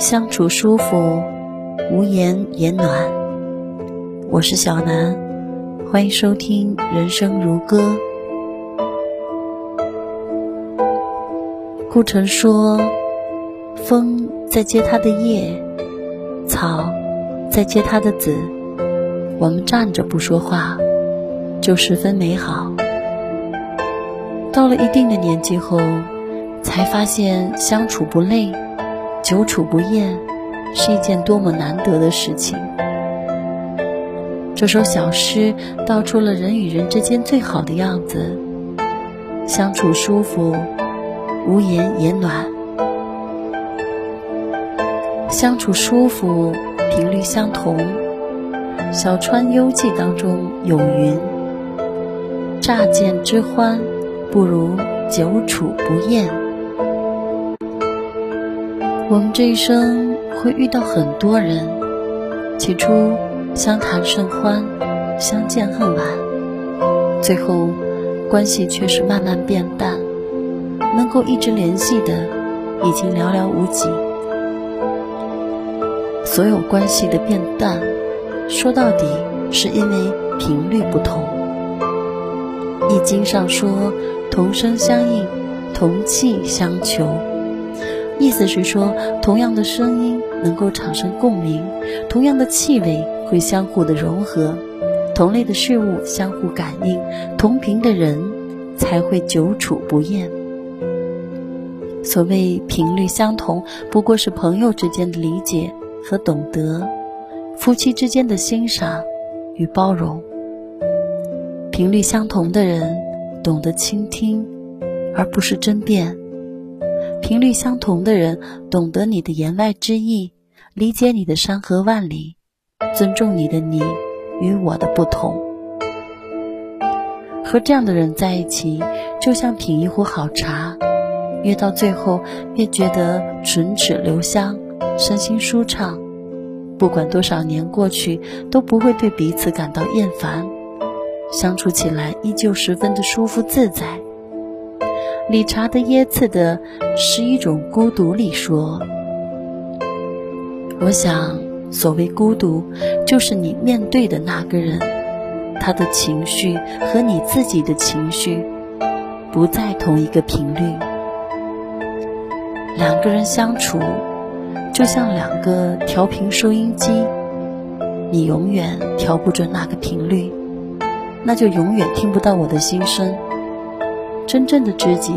相处舒服，无言也暖。我是小南，欢迎收听《人生如歌》。顾城说：“风在接它的叶，草在接它的籽。我们站着不说话，就十分美好。到了一定的年纪后，才发现相处不累。”久处不厌是一件多么难得的事情。这首小诗道出了人与人之间最好的样子：相处舒服，无言也暖；相处舒服，频率相同。《小川幽记》当中有云：“乍见之欢，不如久处不厌。”我们这一生会遇到很多人，起初相谈甚欢，相见恨晚，最后关系却是慢慢变淡，能够一直联系的已经寥寥无几。所有关系的变淡，说到底是因为频率不同。《易经》上说：“同声相应，同气相求。”意思是说，同样的声音能够产生共鸣，同样的气味会相互的融合，同类的事物相互感应，同频的人才会久处不厌。所谓频率相同，不过是朋友之间的理解和懂得，夫妻之间的欣赏与包容。频率相同的人懂得倾听，而不是争辩。频率相同的人，懂得你的言外之意，理解你的山河万里，尊重你的你与我的不同。和这样的人在一起，就像品一壶好茶，越到最后越觉得唇齿留香，身心舒畅。不管多少年过去，都不会对彼此感到厌烦，相处起来依旧十分的舒服自在。理查德耶茨的《十一种孤独》里说：“我想，所谓孤独，就是你面对的那个人，他的情绪和你自己的情绪不在同一个频率。两个人相处，就像两个调频收音机，你永远调不准那个频率，那就永远听不到我的心声。”真正的知己，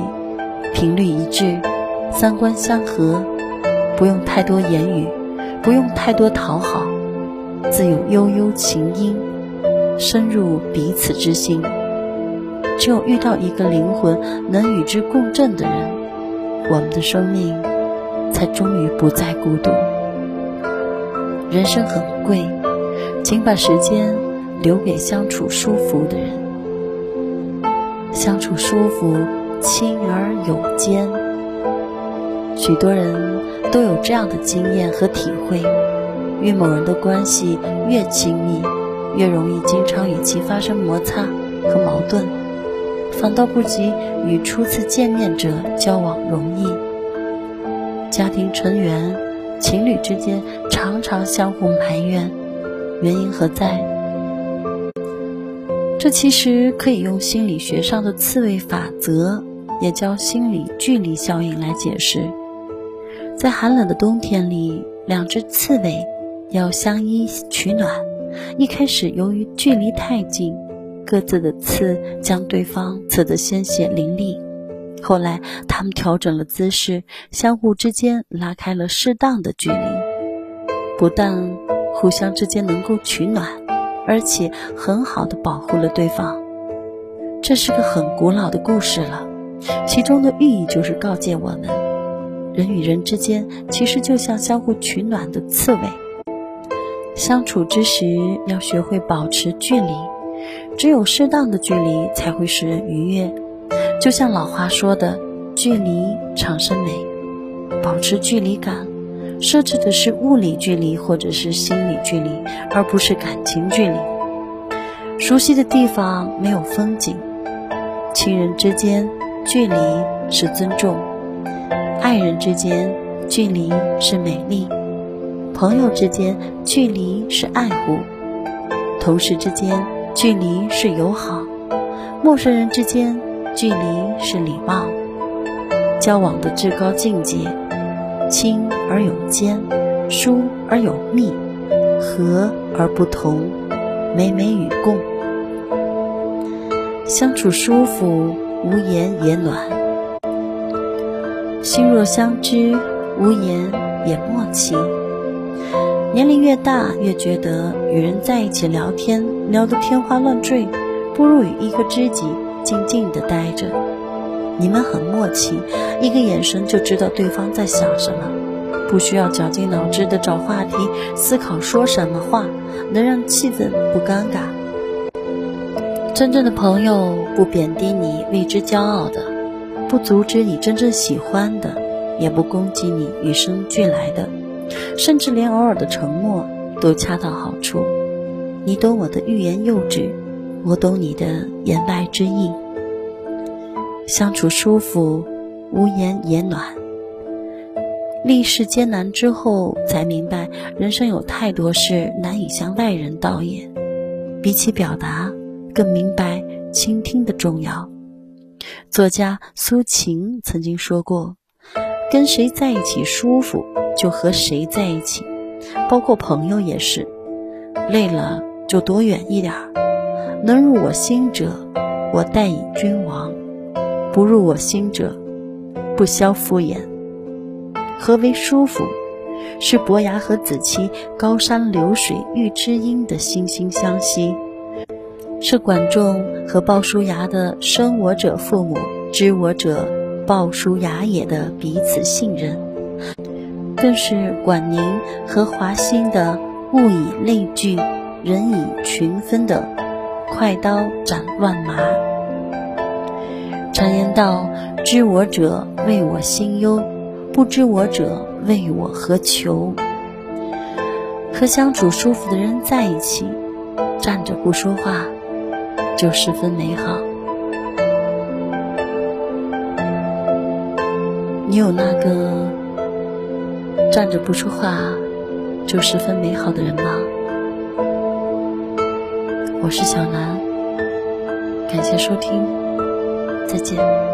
频率一致，三观相合，不用太多言语，不用太多讨好，自有悠悠情音，深入彼此之心。只有遇到一个灵魂能与之共振的人，我们的生命才终于不再孤独。人生很贵，请把时间留给相处舒服的人。相处舒服，亲而有间。许多人都有这样的经验和体会：与某人的关系越亲密，越容易经常与其发生摩擦和矛盾，反倒不及与初次见面者交往容易。家庭成员、情侣之间常常相互埋怨，原因何在？这其实可以用心理学上的刺猬法则，也叫心理距离效应来解释。在寒冷的冬天里，两只刺猬要相依取暖。一开始由于距离太近，各自的刺将对方刺得鲜血淋漓。后来，他们调整了姿势，相互之间拉开了适当的距离，不但互相之间能够取暖。而且很好的保护了对方，这是个很古老的故事了。其中的寓意就是告诫我们，人与人之间其实就像相互取暖的刺猬，相处之时要学会保持距离，只有适当的距离才会使人愉悦。就像老话说的，“距离产生美”，保持距离感。设置的是物理距离或者是心理距离，而不是感情距离。熟悉的地方没有风景，亲人之间距离是尊重，爱人之间距离是美丽；朋友之间，距离是爱护；同事之间，距离是友好；陌生人之间，距离是礼貌。交往的至高境界，亲而有间，疏而有密，和而不同，美美与共，相处舒服，无言也暖；心若相知，无言也默契。年龄越大，越觉得与人在一起聊天聊得天花乱坠，不如与一个知己静静的待着。你们很默契，一个眼神就知道对方在想什么，不需要绞尽脑汁的找话题思考说什么话能让气氛不尴尬。真正的朋友不贬低你为之骄傲的，不阻止你真正喜欢的，也不攻击你与生俱来的，甚至连偶尔的沉默都恰到好处。你懂我的欲言又止，我懂你的言外之意。相处舒服，无言也暖。历世艰难之后，才明白人生有太多事难以向外人道也。比起表达，更明白倾听的重要。作家苏秦曾经说过：“跟谁在一起舒服，就和谁在一起。”包括朋友也是。累了就躲远一点儿。能入我心者，我待以君王。不入我心者，不消敷衍。何为舒服？是伯牙和子期高山流水遇知音的惺惺相惜，是管仲和鲍叔牙的生我者父母，知我者鲍叔牙也的彼此信任，更是管宁和华歆的物以类聚，人以群分的快刀斩乱麻。常言道：“知我者，谓我心忧；不知我者，谓我何求。”和相处舒服的人在一起，站着不说话，就十分美好。你有那个站着不说话就十分美好的人吗？我是小南，感谢收听。再见。